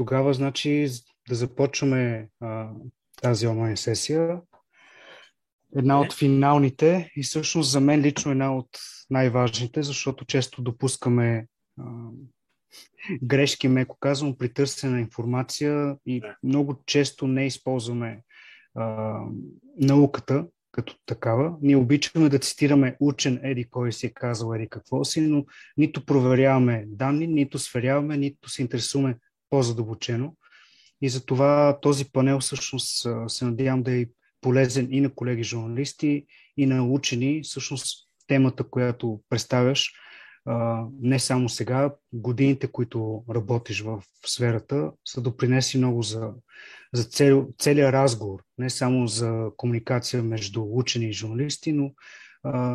тогава, значи, да започваме а, тази онлайн сесия. Една от финалните и всъщност за мен лично една от най-важните, защото често допускаме а, грешки, меко казвам, при търсене на информация и много често не използваме а, науката като такава. Ние обичаме да цитираме учен Еди, кой си е казал Еди какво си, но нито проверяваме данни, нито сверяваме, нито се интересуваме по-задълбочено. И за това този панел всъщност се надявам да е полезен и на колеги журналисти, и на учени. Всъщност темата, която представяш, не само сега, годините, които работиш в сферата, са допринеси много за, за цел, целият разговор, не само за комуникация между учени и журналисти, но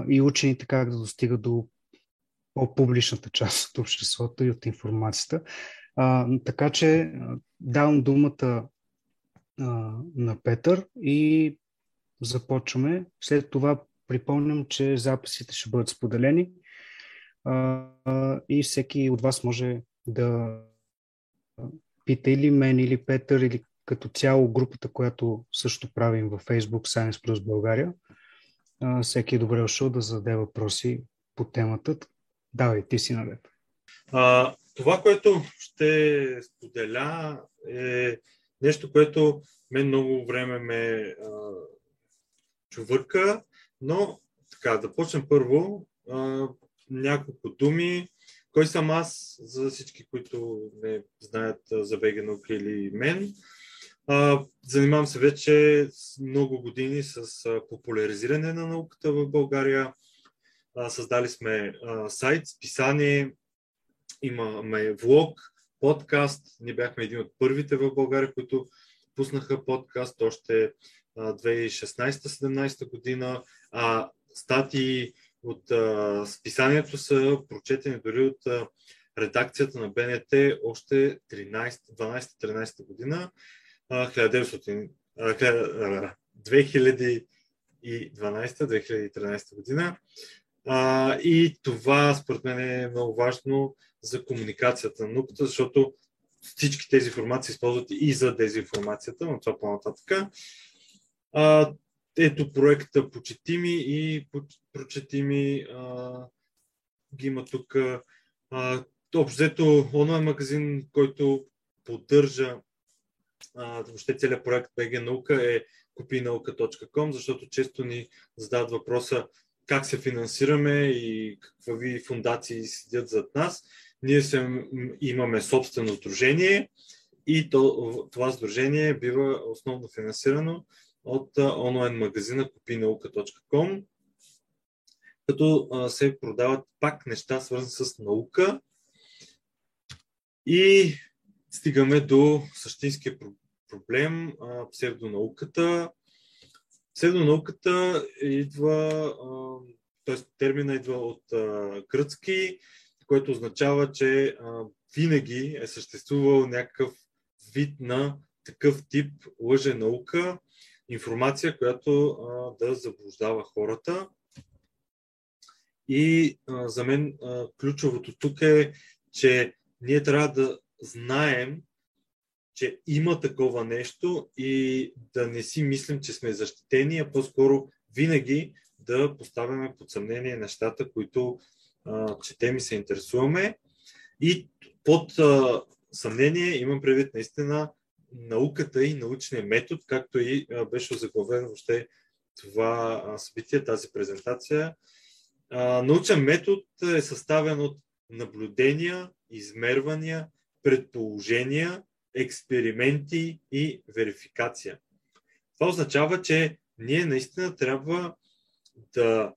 и учените как да достигат до по-публичната част от обществото и от информацията. А, така че давам думата а, на Петър и започваме. След това припомням, че записите ще бъдат споделени а, и всеки от вас може да пита или мен, или Петър, или като цяло групата, която също правим във Facebook Science Plus България. А, всеки е добре дошъл да зададе въпроси по темата. Давай, ти си наред. Това, което ще споделя е нещо, което мен много време ме а, чувърка, но така, да почнем първо. А, няколко думи. Кой съм аз, за всички, които не знаят за ВГ наука или мен? А, занимавам се вече много години с популяризиране на науката в България. А, създали сме а, сайт, списание, имаме влог, подкаст. Ние бяхме един от първите в България, които пуснаха подкаст още 2016-17 година. А статии от а, списанието са прочетени дори от а, редакцията на БНТ още 12-13 година, 2012-2013 година. А, и това според мен е много важно за комуникацията на науката, защото всички тези информации използват и за дезинформацията, но това по-нататък. А, ето проекта Почетими и Прочетими а, ги има тук. Общо онлайн магазин, който поддържа а, въобще целият проект BG наука е купинаука.com, защото често ни задават въпроса как се финансираме и какви фундации седят зад нас. Ние се, имаме собствено сдружение и то, това сдружение бива основно финансирано от онлайн магазина купинаука.com, като се продават пак неща свързани с наука и стигаме до същинския проблем псевдонауката. Псевдонауката идва, т.е. термина идва от гръцки, което означава, че винаги е съществувал някакъв вид на такъв тип лъже наука, информация, която да заблуждава хората. И за мен ключовото тук е, че ние трябва да знаем, че има такова нещо и да не си мислим, че сме защитени, а по-скоро винаги да поставяме под съмнение нещата, които а, четем и се интересуваме. И под а, съмнение имам предвид наистина науката и научния метод, както и беше заглавено въобще това събитие, тази презентация. Научен метод е съставен от наблюдения, измервания, предположения, експерименти и верификация. Това означава, че ние наистина трябва да,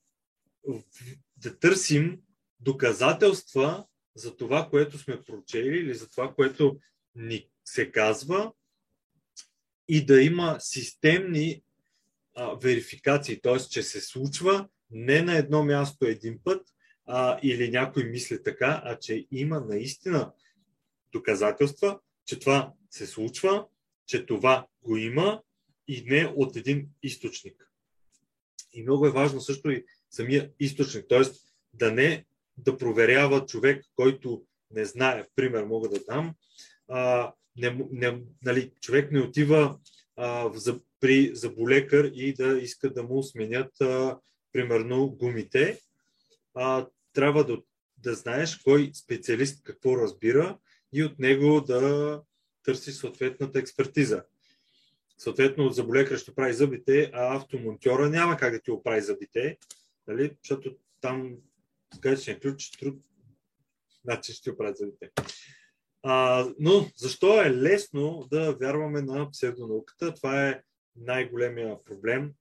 да търсим доказателства за това, което сме прочели или за това, което ни се казва и да има системни а, верификации, т.е. че се случва не на едно място един път а, или някой мисли така, а че има наистина доказателства, че това се случва, че това го има и не от един източник. И много е важно също и самия източник, т.е. да не да проверява човек, който не знае, пример мога да дам, а, не, не, нали, човек не отива а, за, при заболекар и да иска да му сменят а, примерно гумите. А, трябва да, да знаеш кой специалист какво разбира и от него да търси съответната експертиза. Съответно, заболекар ще прави зъбите, а автомонтьора няма как да ти оправи зъбите, нали? защото там с ключ труд, значи ще оправи зъбите. А, но защо е лесно да вярваме на псевдонауката? Това е най-големия проблем,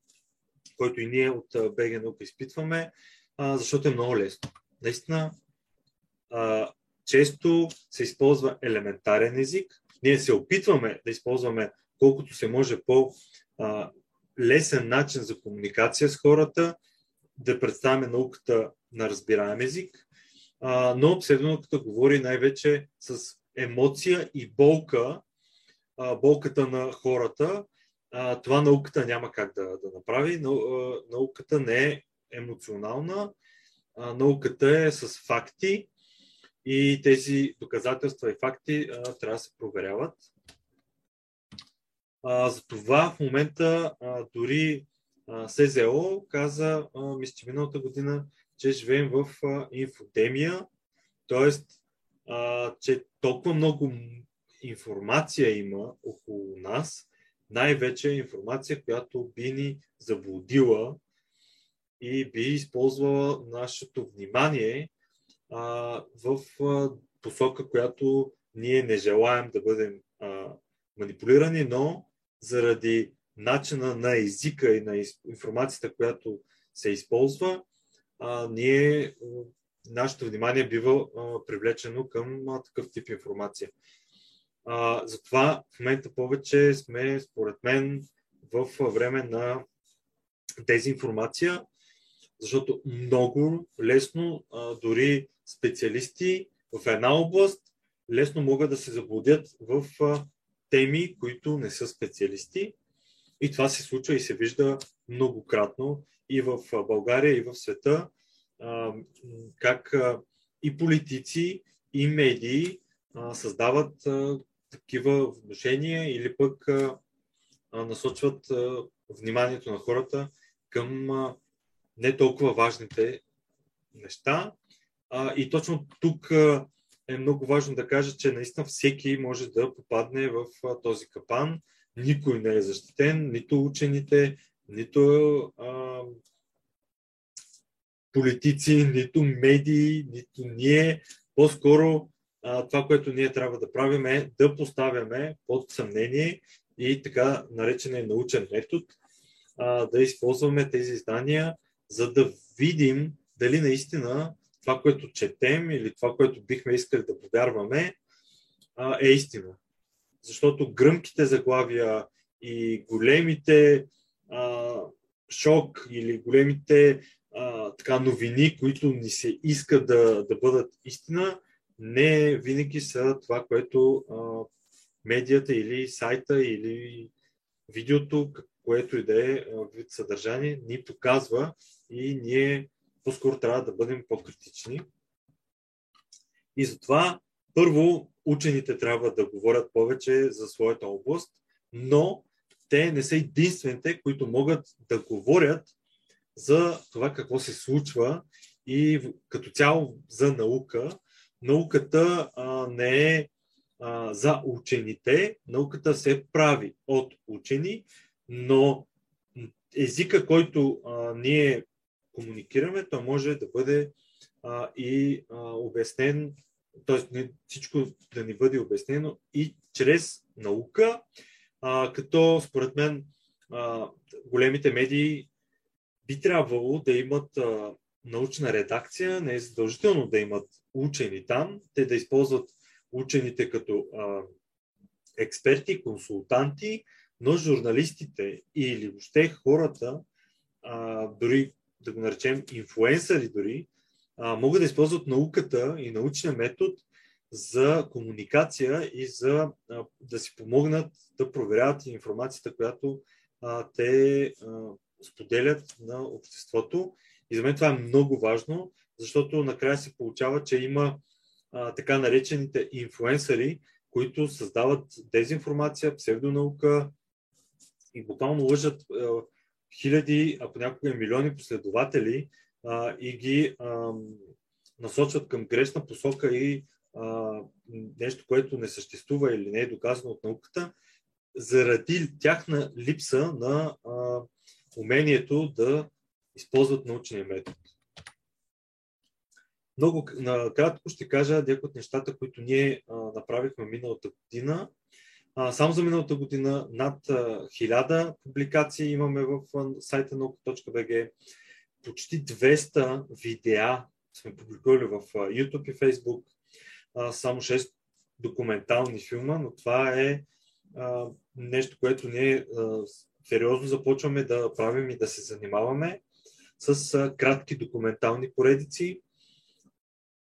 който и ние от БГ наука изпитваме, а, защото е много лесно. Наистина, а, често се използва елементарен език. Ние се опитваме да използваме колкото се може по лесен начин за комуникация с хората, да представяме науката на разбираем език, но псевдонауката говори най-вече с емоция и болка, болката на хората. Това науката няма как да, да направи. Науката не е емоционална, науката е с факти и тези доказателства и факти трябва да се проверяват. А, за това в момента а, дори а, СЗО каза, мисля, че миналата година, че живеем в а, инфодемия, т.е. че толкова много информация има около нас, най-вече информация, която би ни заблудила и би използвала нашето внимание а, в а, посока, която ние не желаем да бъдем а, манипулирани, но заради начина на езика и на информацията, която се използва, а, ние, нашето внимание бива а, привлечено към а, такъв тип информация. А, затова в момента повече сме, според мен, в време на дезинформация, защото много лесно, а, дори специалисти в една област, лесно могат да се заблудят в теми, които не са специалисти. И това се случва и се вижда многократно и в България, и в света, как и политици, и медии създават такива вношения или пък насочват вниманието на хората към не толкова важните неща. И точно тук е много важно да кажа, че наистина всеки може да попадне в този капан. Никой не е защитен, нито учените, нито а, политици, нито медии, нито ние. По-скоро а, това, което ние трябва да правим е да поставяме под съмнение и така наречения научен метод, а, да използваме тези знания, за да видим дали наистина това, което четем или това, което бихме искали да повярваме, е истина. Защото гръмките заглавия и големите а, шок или големите а, така, новини, които ни се иска да, да бъдат истина, не винаги са това, което а, медията или сайта или видеото, което и да е вид съдържание, ни показва и ние по-скоро трябва да бъдем по-критични. И затова първо учените трябва да говорят повече за своята област, но те не са единствените, които могат да говорят за това какво се случва и като цяло за наука. Науката а, не е а, за учените, науката се прави от учени, но езика, който а, ние комуникираме, то може да бъде а, и а, обяснен, т.е. всичко да ни бъде обяснено и чрез наука, а, като според мен а, големите медии би трябвало да имат а, научна редакция, не е задължително да имат учени там, те да използват учените като а, експерти, консултанти, но журналистите или въобще хората, а, дори да го наречем инфуенсъри дори, а, могат да използват науката и научния метод за комуникация и за а, да си помогнат да проверяват информацията, която а, те а, споделят на обществото. И за мен това е много важно, защото накрая се получава, че има а, така наречените инфуенсъри, които създават дезинформация, псевдонаука и буквално лъжат хиляди, а понякога и милиони последователи и ги насочват към грешна посока и нещо, което не съществува или не е доказано от науката, заради тяхна липса на умението да използват научния метод. Много накратко ще кажа някои от нещата, които ние а, направихме миналата година. А, само за миналата година над а, 1000 публикации имаме в сайта nauka.bg. Почти 200 видеа сме публикували в YouTube и Facebook. Само 6 документални филма, но това е нещо, което ние сериозно започваме да правим и да се занимаваме с кратки документални поредици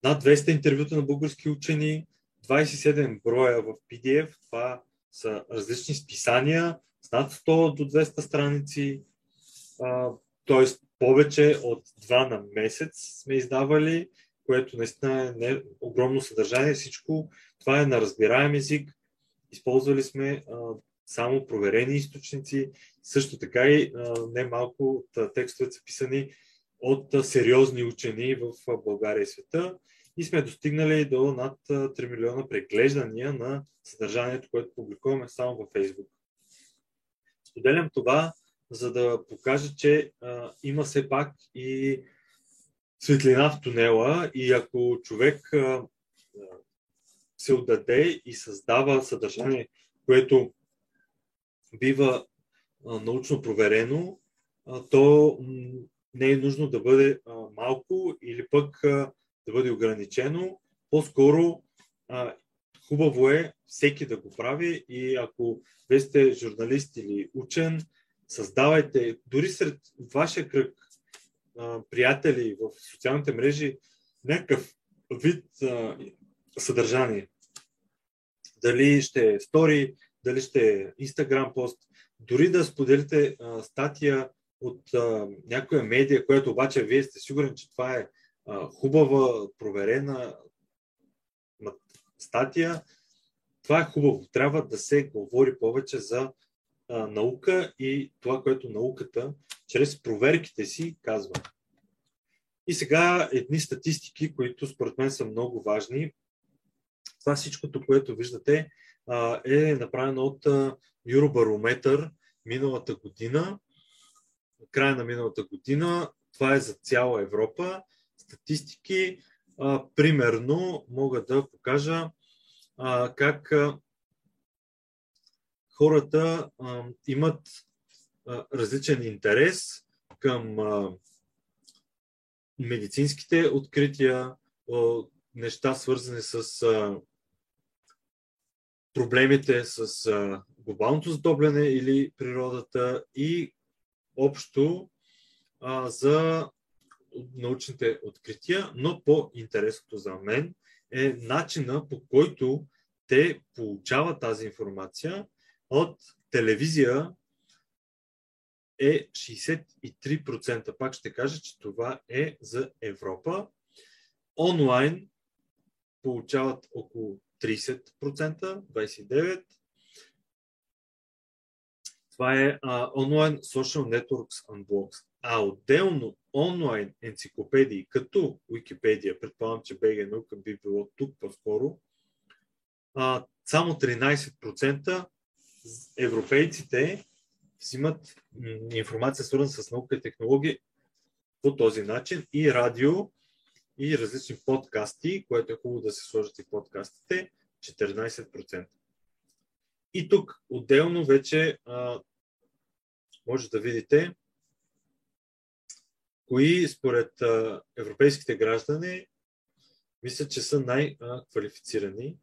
над 200 интервюта на български учени, 27 броя в PDF. Това са различни списания с над 100 до 200 страници, т.е. повече от 2 на месец сме издавали, което наистина е не, огромно съдържание. Всичко това е на разбираем език. Използвали сме а, само проверени източници. Също така и а, не малко от текстовете са писани от а, сериозни учени в България и света и сме достигнали до над 3 милиона преглеждания на съдържанието, което публикуваме само във Facebook. Споделям това, за да покажа, че а, има все пак и светлина в тунела и ако човек а, се отдаде и създава съдържание, което бива а, научно проверено, а, то не е нужно да бъде а, малко или пък а, да бъде ограничено. По-скоро а, хубаво е всеки да го прави и ако вие сте журналист или учен, създавайте дори сред вашия кръг а, приятели в социалните мрежи някакъв вид а, съдържание. Дали ще е стори, дали ще е Instagram пост, дори да споделите а, статия от а, някоя медия, която обаче вие сте сигурен, че това е хубава, проверена статия. Това е хубаво. Трябва да се говори повече за а, наука и това, което науката чрез проверките си казва. И сега едни статистики, които според мен са много важни. Това всичкото, което виждате, а, е направено от Юробарометър миналата година, края на миналата година. Това е за цяла Европа статистики. А, примерно мога да покажа а, как а, хората а, имат а, различен интерес към а, медицинските открития, а, неща свързани с а, проблемите с а, глобалното затопляне или природата и общо а, за научните открития, но по-интересното за мен е начина по който те получават тази информация от телевизия е 63%. Пак ще кажа, че това е за Европа. Онлайн получават около 30%, 29%. Това е uh, Online Social Networks Unboxed. А отделно онлайн енциклопедии, като Википедия, предполагам, че БГ наука би било тук по-скоро, а, само 13% европейците взимат информация свързана с наука и технологии по този начин и радио и различни подкасти, което е хубаво да се сложат и подкастите, 14%. И тук отделно вече а, може да видите кои според европейските граждани мисля, че са най-квалифицирани.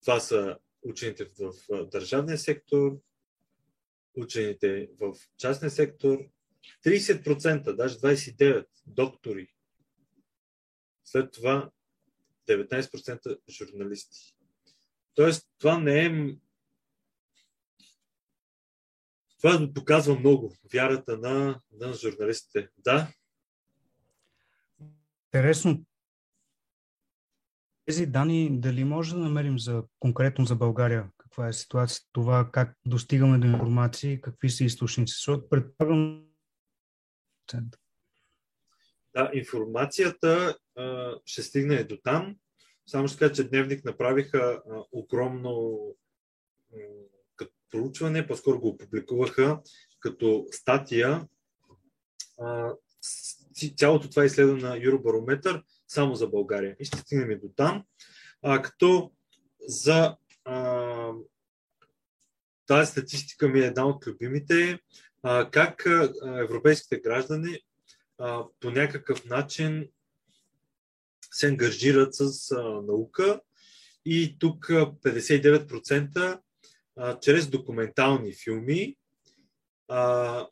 Това са учените в държавния сектор, учените в частния сектор, 30%, даже 29% доктори. След това 19% журналисти. Тоест, това не е това показва много вярата на, на журналистите. Да? Интересно. тези данни дали може да намерим за, конкретно за България? Каква е ситуацията? Това как достигаме до информации, какви са източници? Защото предполагам... Да, информацията а, ще стигне до там. Само ще кажа, че Дневник направиха а, огромно проучване, по-скоро го опубликуваха като статия. Цялото това изследване на Юробарометър само за България. И ще стигнем и до там. А, като за а, тази статистика ми е една от любимите. А, как европейските граждани а, по някакъв начин се ангажират с а, наука и тук 59% а, чрез документални филми а,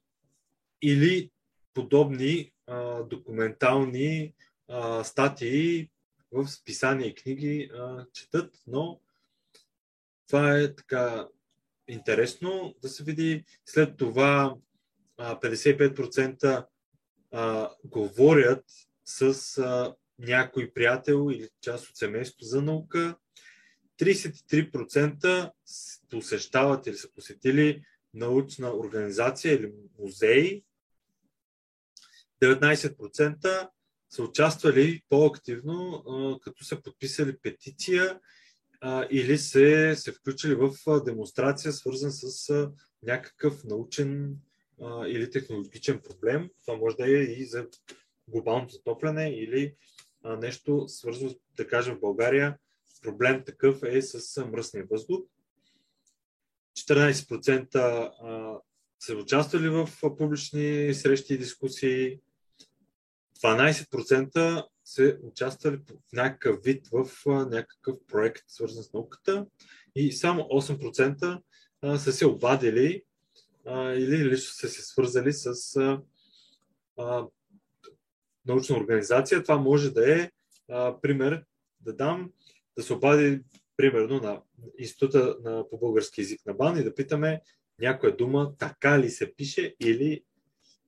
или подобни а, документални а, статии в списания и книги а, четат, но това е така интересно да се види. След това а, 55% а, говорят с а, някой приятел или част от семейството за наука. 33% посещават или са посетили научна организация или музей. 19% са участвали по-активно, като са подписали петиция или се, се включили в демонстрация, свързан с някакъв научен или технологичен проблем. Това може да е и за глобалното затопляне или нещо свързано, да кажем, в България проблем такъв е с мръсния въздух. 14% са участвали в публични срещи и дискусии, 12% се участвали в някакъв вид в някакъв проект, свързан с науката и само 8% са се обадили или лично са се свързали с научна организация. Това може да е пример да дам, да се обади примерно на Института на, по български язик на БАН и да питаме някоя дума така ли се пише или,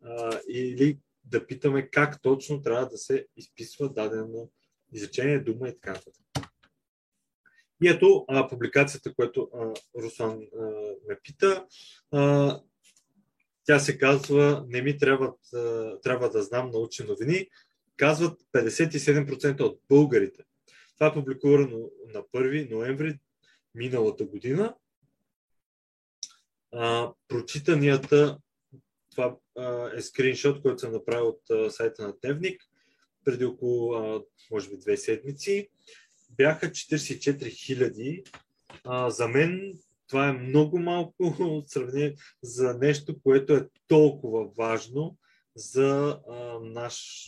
а, или да питаме как точно трябва да се изписва дадено изречение, дума и така нататък. И ето а, публикацията, която а, Руслан а, ме пита. А, тя се казва Не ми трябва, а, трябва да знам научни новини. Казват 57% от българите. Това е публикувано на 1 ноември миналата година. А, прочитанията това е скриншот, който съм направил от сайта на Дневник преди около, а, може би, две седмици. Бяха 44 хиляди. За мен това е много малко от сравнение за нещо, което е толкова важно за а, наш,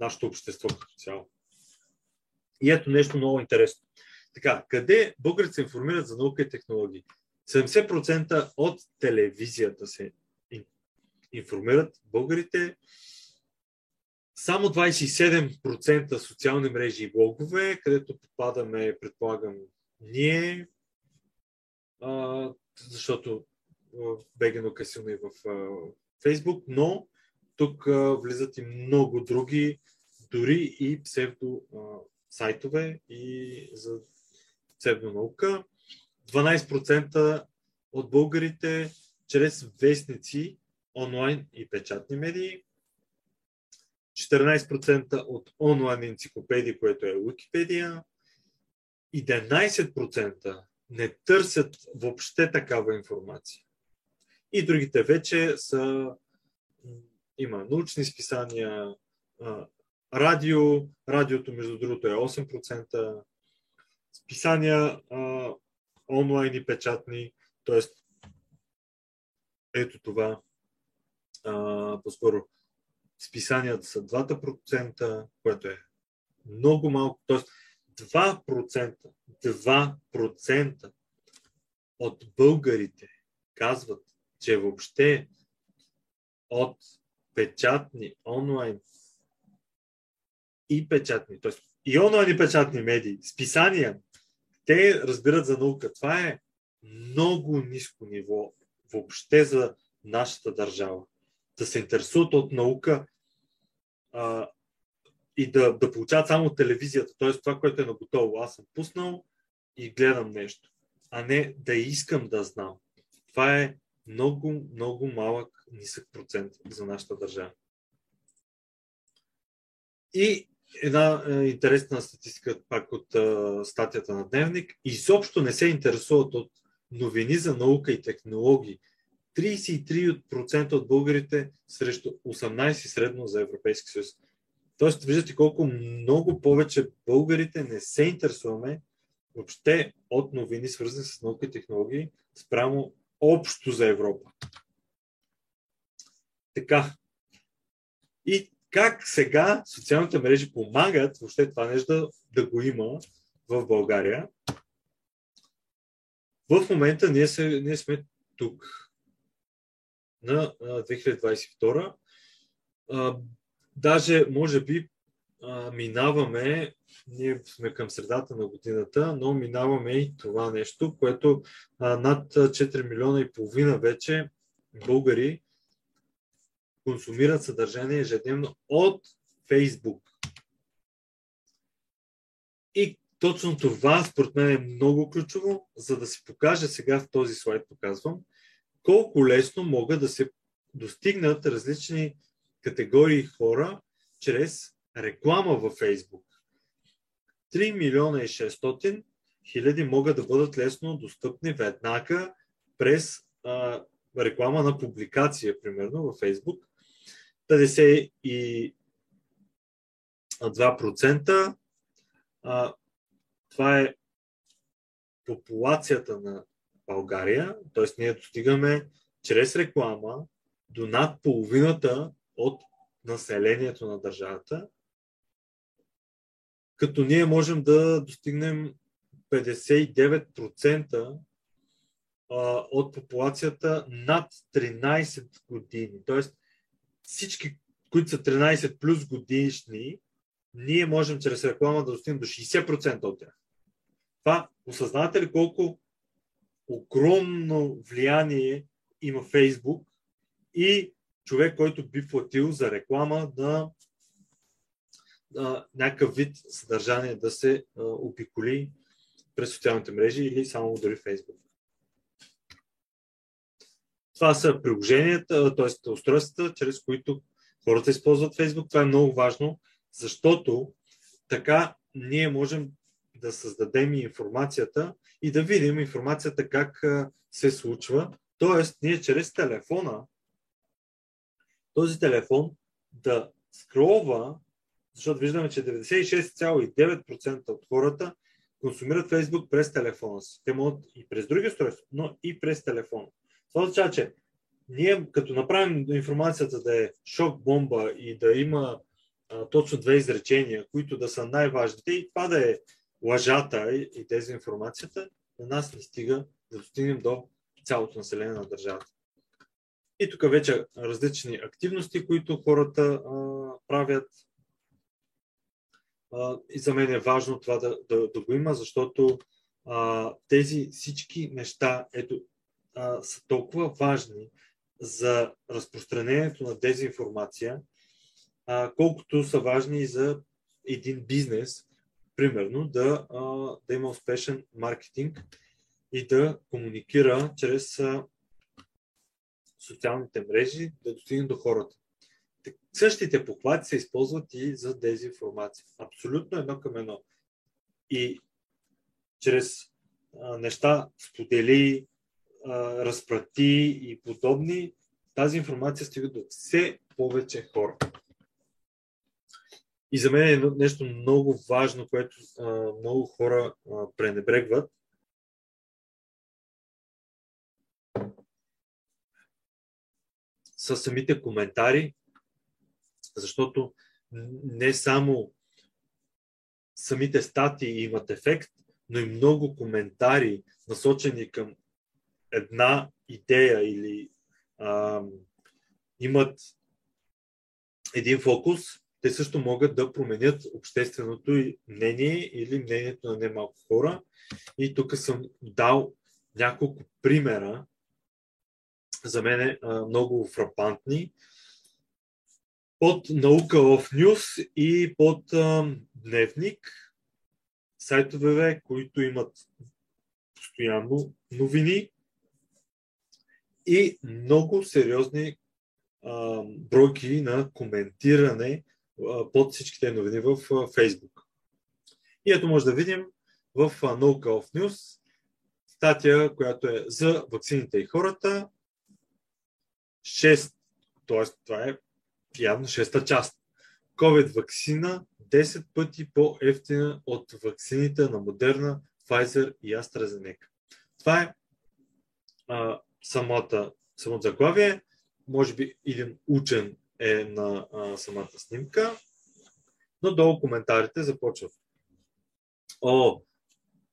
нашето общество като цяло. И ето нещо много интересно. Така, къде българите се информират за наука и технологии? 70% от телевизията се информират българите. Само 27% социални мрежи и блогове, където попадаме, предполагам, ние, а, защото Бегенок е и в а, Фейсбук, но тук а, влизат и много други, дори и псевдо а, сайтове и за псевдонаука. 12% от българите чрез вестници онлайн и печатни медии, 14% от онлайн енциклопедии, което е Википедия, 11% не търсят въобще такава информация. И другите вече са, има научни списания, радио, радиото между другото е 8%, списания онлайн и печатни, т.е. ето това а, по-скоро списанията са 2%, което е много малко. Тоест 2%, 2% от българите казват, че въобще от печатни, онлайн и печатни, т.е. и онлайн и печатни медии, списания, те разбират за наука. Това е много ниско ниво въобще за нашата държава да се интересуват от наука. А, и да, да получават само телевизията, т.е. това, което е на готово. Аз съм пуснал и гледам нещо, а не да искам да знам. Това е много, много малък, нисък процент за нашата държава. И една е, интересна статистика пак от е, статията на Дневник. Изобщо не се интересуват от новини за наука и технологии. 33% от българите срещу 18% средно за Европейски съюз. Тоест, виждате колко много повече българите не се интересуваме въобще от новини, свързани с наука и технологии, спрямо общо за Европа. Така. И как сега социалните мрежи помагат въобще това нещо да, да го има в България. В момента ние, се, ние сме тук на 2022. А, даже, може би, а, минаваме, ние сме към средата на годината, но минаваме и това нещо, което а, над 4 милиона и половина вече българи консумират съдържание ежедневно от Фейсбук. И точно това, според мен, е много ключово, за да се покаже сега в този слайд, показвам, колко лесно могат да се достигнат различни категории хора чрез реклама във Фейсбук. 3 милиона и 600 хиляди могат да бъдат лесно достъпни веднага през а, реклама на публикация, примерно във Фейсбук. 52%. А, това е популацията на България, т.е. ние достигаме чрез реклама до над половината от населението на държавата, като ние можем да достигнем 59% от популацията над 13 години. Тоест, всички, които са 13 плюс годишни, ние можем чрез реклама да достигнем до 60% от тях. Това, осъзнавате ли колко огромно влияние има Фейсбук и човек, който би платил за реклама на, на някакъв вид съдържание да се а, обиколи през социалните мрежи или само дори Фейсбук. Това са приложенията, т.е. устройствата, чрез които хората използват Facebook. Това е много важно, защото така ние можем да създадем информацията и да видим информацията как се случва. Тоест, ние чрез телефона, този телефон да скролва, защото виждаме, че 96,9% от хората консумират Facebook през телефона си. Те могат и през други устройства, но и през телефона. Това означава, че ние като направим информацията да е шок бомба и да има а, точно две изречения, които да са най-важните и това да е лъжата и, и дезинформацията, на нас не стига да достигнем до цялото население на държавата. И тук вече различни активности, които хората а, правят. А, и за мен е важно това да, да, да го има, защото а, тези всички неща ето, а, са толкова важни за разпространението на дезинформация, а, колкото са важни и за един бизнес, примерно да, а, да има успешен маркетинг и да комуникира чрез а, социалните мрежи, да достигне до хората. Същите похвати се използват и за дезинформация. Абсолютно едно към едно. И чрез а, неща сподели, разпрати и подобни, тази информация стига до все повече хора. И за мен е нещо много важно, което а, много хора а, пренебрегват. Са самите коментари, защото не само самите статии имат ефект, но и много коментари, насочени към една идея или а, имат един фокус, те също могат да променят общественото мнение или мнението на немалко хора. И тук съм дал няколко примера, за мен е много фрапантни. под наука в Нюс и под а, дневник, сайтове, които имат постоянно новини и много сериозни а, бройки на коментиране а, под всичките новини в а, Фейсбук. И ето може да видим в No of News статия, която е за вакцините и хората. 6, т.е. това е явно шеста част. COVID вакцина 10 пъти по-ефтина от вакцините на Модерна, Pfizer и AstraZeneca. Това е а, самата, самото заглавие. Може би един учен е на а, самата снимка. Но долу коментарите започват. О,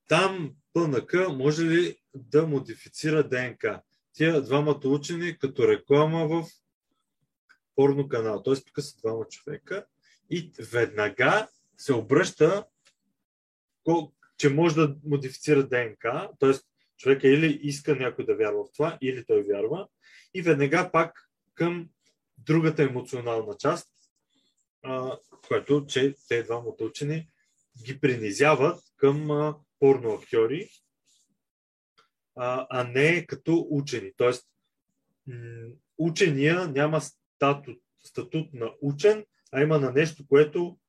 там ПНК може ли да модифицира ДНК? Тия двамата учени като реклама в порно канал. Т.е. тук са двама човека и веднага се обръща, че може да модифицира ДНК, т.е. човека или иска някой да вярва в това, или той вярва, и веднага пак към другата емоционална част, което, че те двамата учени ги принизяват към порно актьори, а не като учени. Тоест, учения няма статут, статут на учен, а има на нещо, което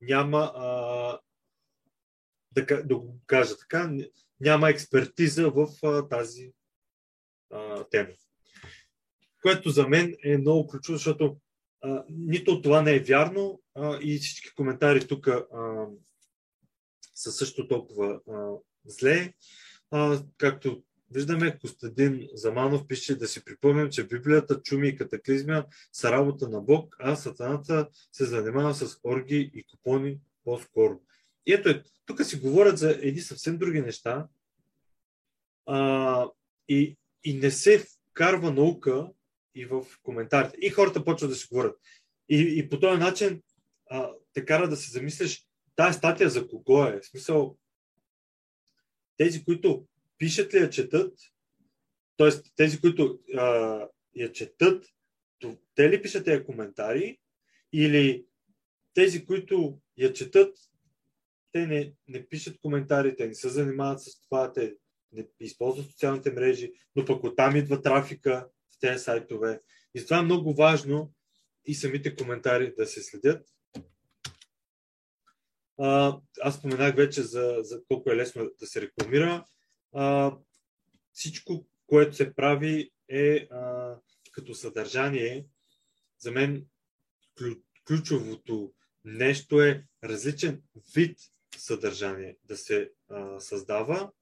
няма, а, да, да го кажа така, няма експертиза в а, тази а, тема. Което за мен е много ключово, защото а, нито това не е вярно а, и всички коментари тук са също толкова а, зле. А, както Виждаме Костадин Заманов пише да си припомням, че Библията, чуми и катаклизмия са работа на Бог, а сатаната се занимава с орги и купони по-скоро. И ето, тук си говорят за едни съвсем други неща а, и, и не се вкарва наука и в коментарите. И хората почват да си говорят. И, и по този начин а, те кара да се замислиш тази статия за кого е. В смисъл, тези, които пишат ли я четат, т.е. тези, които а, я четат, те ли пишат тези коментари или тези, които я четат, те не, не пишат коментари, те не се занимават с това, те не използват социалните мрежи, но пък оттам идва трафика в тези сайтове. И това е много важно и самите коментари да се следят. А, аз споменах вече за, за колко е лесно да се рекламира а, всичко, което се прави е а, като съдържание. За мен ключовото нещо е различен вид съдържание да се а, създава.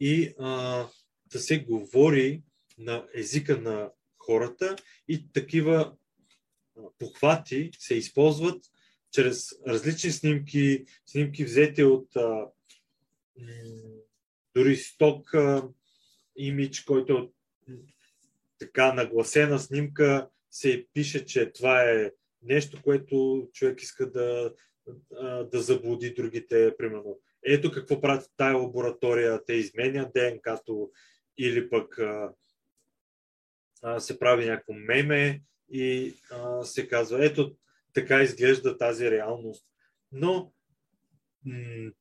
И а, да се говори на езика на хората и такива похвати се използват чрез различни снимки, снимки взети от а, дори сток имидж, който е така нагласена снимка, се пише, че това е нещо, което човек иска да, да заблуди другите, примерно. Ето какво правят тая лаборатория, те изменят ДНК-то или пък а, а, се прави някакво меме и а, се казва, ето така изглежда тази реалност. Но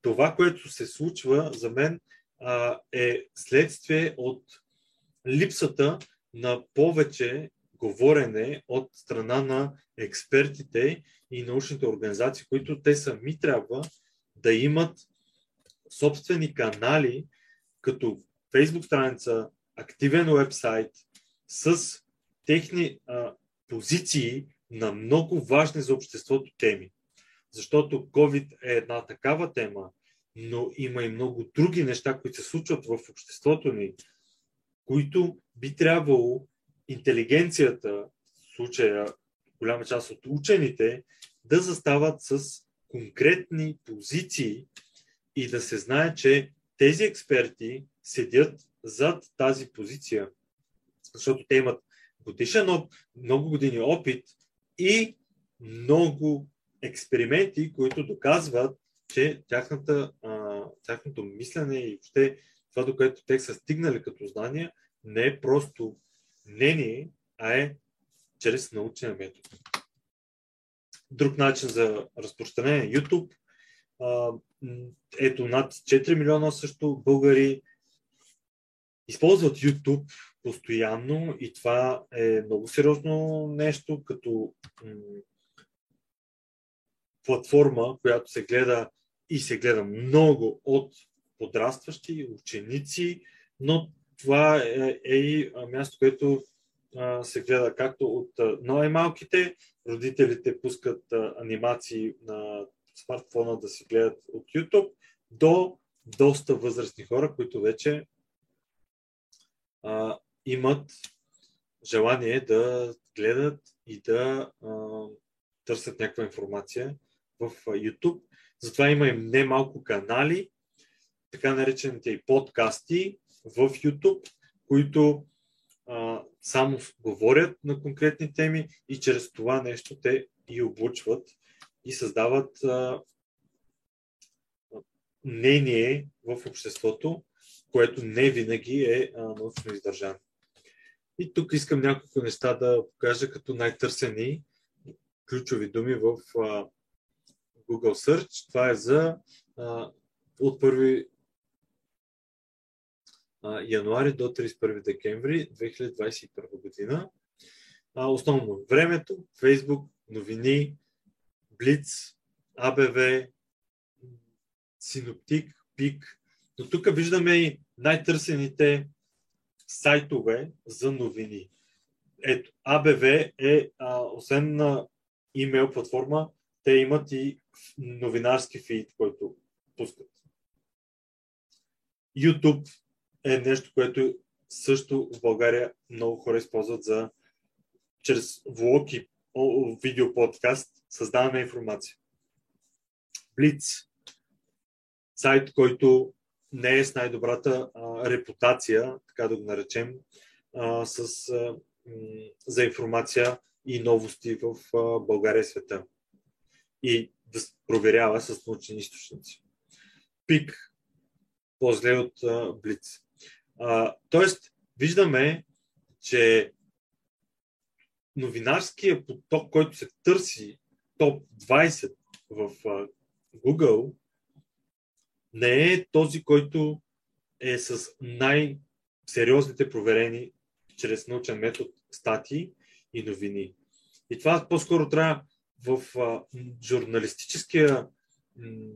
това, което се случва за мен е следствие от липсата на повече говорене от страна на експертите и научните организации, които те сами трябва да имат собствени канали, като Facebook страница, активен вебсайт с техни а, позиции на много важни за обществото теми. Защото COVID е една такава тема, но има и много други неща, които се случват в обществото ни, които би трябвало интелигенцията, в случая голяма част от учените, да застават с конкретни позиции и да се знае, че тези експерти седят зад тази позиция, защото те имат годишен, много години опит и много експерименти, които доказват, че тяхната, а, тяхното мислене и въобще това, до което те са стигнали като знания, не е просто мнение, а е чрез научен метод. Друг начин за разпространение е YouTube. Ето над 4 милиона също българи използват YouTube постоянно и това е много сериозно нещо, като платформа, която се гледа и се гледа много от подрастващи, ученици, но това е, е и място, което се гледа както от най-малките, родителите пускат анимации на смартфона да се гледат от YouTube, до доста възрастни хора, които вече а, имат желание да гледат и да а, търсят някаква информация в YouTube. Затова има и немалко канали, така наречените и подкасти в YouTube, които а, само говорят на конкретни теми и чрез това нещо те и обучват и създават а, мнение в обществото, което не винаги е научно издържано. И тук искам няколко неща да покажа като най-търсени ключови думи в а, Google Search. Това е за а, от 1 а, януари до 31 декември 2021 година. А, основно времето, Facebook, новини, Blitz, ABV, Синоптик, Пик. Но тук виждаме и най-търсените сайтове за новини. Ето, ABV е, а, освен на имейл платформа, те имат и новинарски фид, който пускат. YouTube е нещо, което също в България много хора използват за чрез влог и видео подкаст създаваме информация. Blitz сайт, който не е с най-добрата а, репутация, така да го наречем, а, с, а, м- за информация и новости в а, България и света. И да проверява с научни източници. Пик, по-зле от а, Блиц. Тоест, виждаме, че новинарския поток, който се търси топ 20 в а, Google, не е този, който е с най-сериозните проверени чрез научен метод статии и новини. И това по-скоро трябва в а, журналистическия м,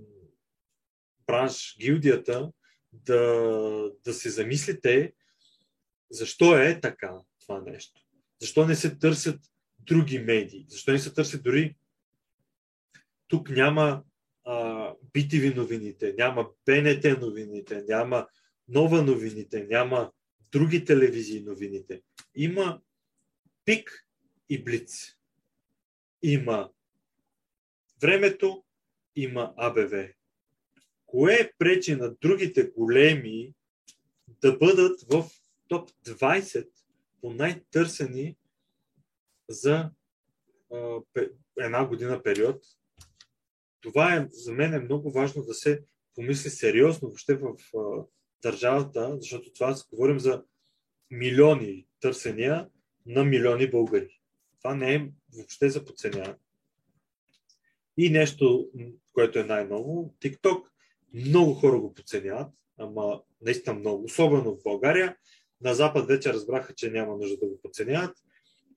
бранш, гилдията, да, да се замислите защо е така това нещо. Защо не се търсят други медии? Защо не се търсят дори тук няма а, BTV новините, няма БНТ новините, няма Нова новините, няма други телевизии новините. Има Пик и Блиц. Има Времето, има АБВ. Кое пречи на другите големи да бъдат в топ 20 по най-търсени за а, една година период това е, за мен е много важно да се помисли сериозно въобще в а, държавата, защото това говорим за милиони търсения на милиони българи. Това не е въобще за подценяване. И нещо, което е най-ново, TikTok, много хора го подценяват, ама наистина много, особено в България. На Запад вече разбраха, че няма нужда да го подценяват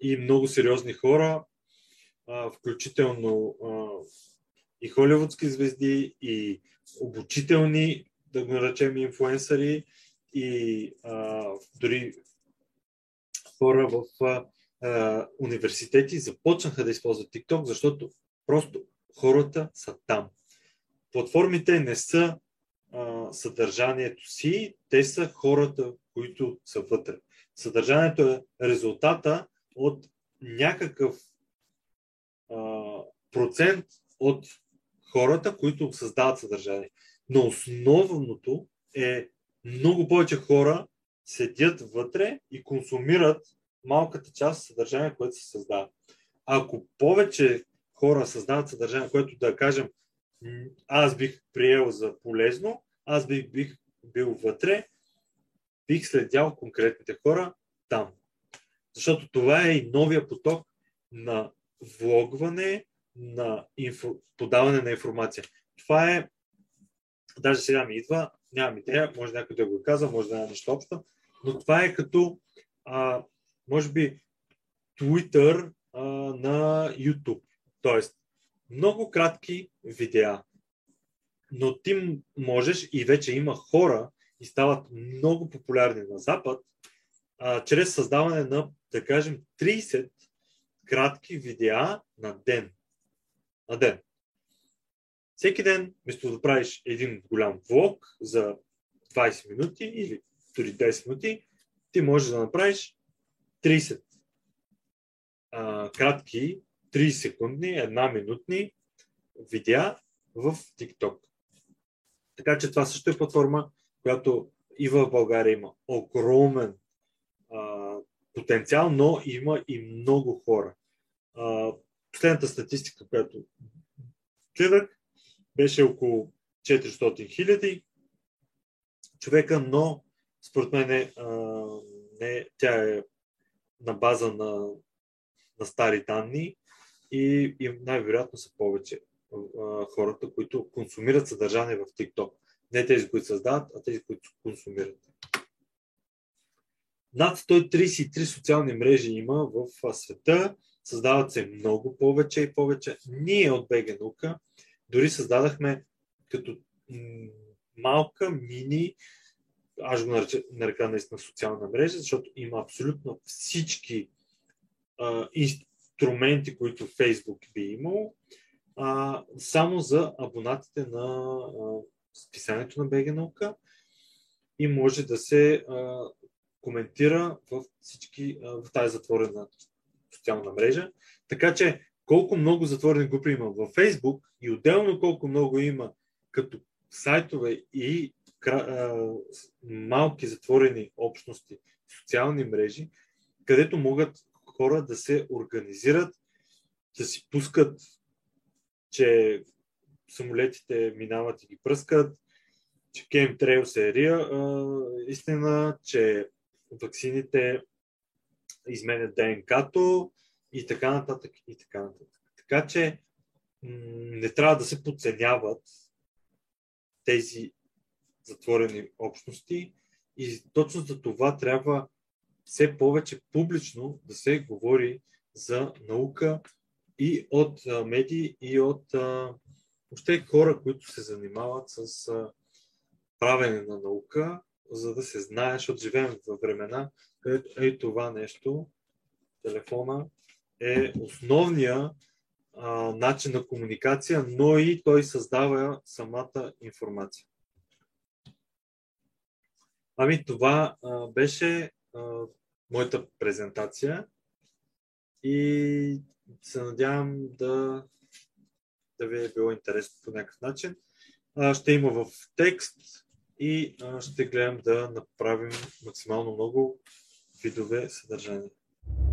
и много сериозни хора, включително и холивудски звезди, и обучителни, да го наречем, инфуенсъри, и а, дори хора в а, университети започнаха да използват TikTok, защото просто хората са там. Платформите не са а, съдържанието си, те са хората, които са вътре. Съдържанието е резултата от някакъв а, процент от хората, които създават съдържание. Но основното е много повече хора седят вътре и консумират малката част съдържание, което се създава. Ако повече хора създават съдържание, което да кажем, аз бих приел за полезно, аз бих, бих бил вътре, бих следял конкретните хора там. Защото това е и новия поток на влогване, на инфо, подаване на информация. Това е, даже сега ми идва, нямам идея, може някой да го е каза, може да няма нещо общо, но това е като, а, може би, Twitter а, на YouTube. Тоест, много кратки видеа. Но ти можеш и вече има хора и стават много популярни на Запад, а, чрез създаване на, да кажем, 30 кратки видеа на ден. На ден. Всеки ден, вместо да правиш един голям влог за 20 минути или дори 10 минути, ти можеш да направиш 30 а, кратки, 30 секундни, една минутни видеа в TikTok. Така че това също е платформа, която и в България има огромен а, потенциал, но има и много хора. А, последната статистика, която гледах, беше около 400 хиляди човека, но според мен е, а, не, тя е на база на, на стари данни и, и най-вероятно са повече а, хората, които консумират съдържание в TikTok. Не тези, които създават, а тези, които консумират. Над 133 социални мрежи има в света. Създават се много повече и повече. Ние от БГ Наука дори създадахме като малка мини, аз го нарека, наистина социална мрежа, защото има абсолютно всички а, инструменти, които Фейсбук би имал, а, само за абонатите на а, списанието на БГ наука и може да се а, коментира в всички, а, в тази затворена социална мрежа. Така че колко много затворени групи има във Facebook и отделно колко много има като сайтове и а, малки затворени общности, социални мрежи, където могат хора да се организират, да си пускат, че самолетите минават и ги пръскат, че Chemtrails е истина, че ваксините изменят ДНК-то и така нататък и така нататък. Така че не трябва да се подценяват тези затворени общности и точно за това трябва все повече публично да се говори за наука и от медии, и от въобще хора, които се занимават с правене на наука, за да се знае, защото живеем във времена, където е това нещо, телефона, е основния а, начин на комуникация, но и той създава самата информация. Ами това а, беше моята презентация и се надявам да, да ви е било интересно по някакъв начин. А, ще има в текст и а, ще гледам да направим максимално много видове съдържание.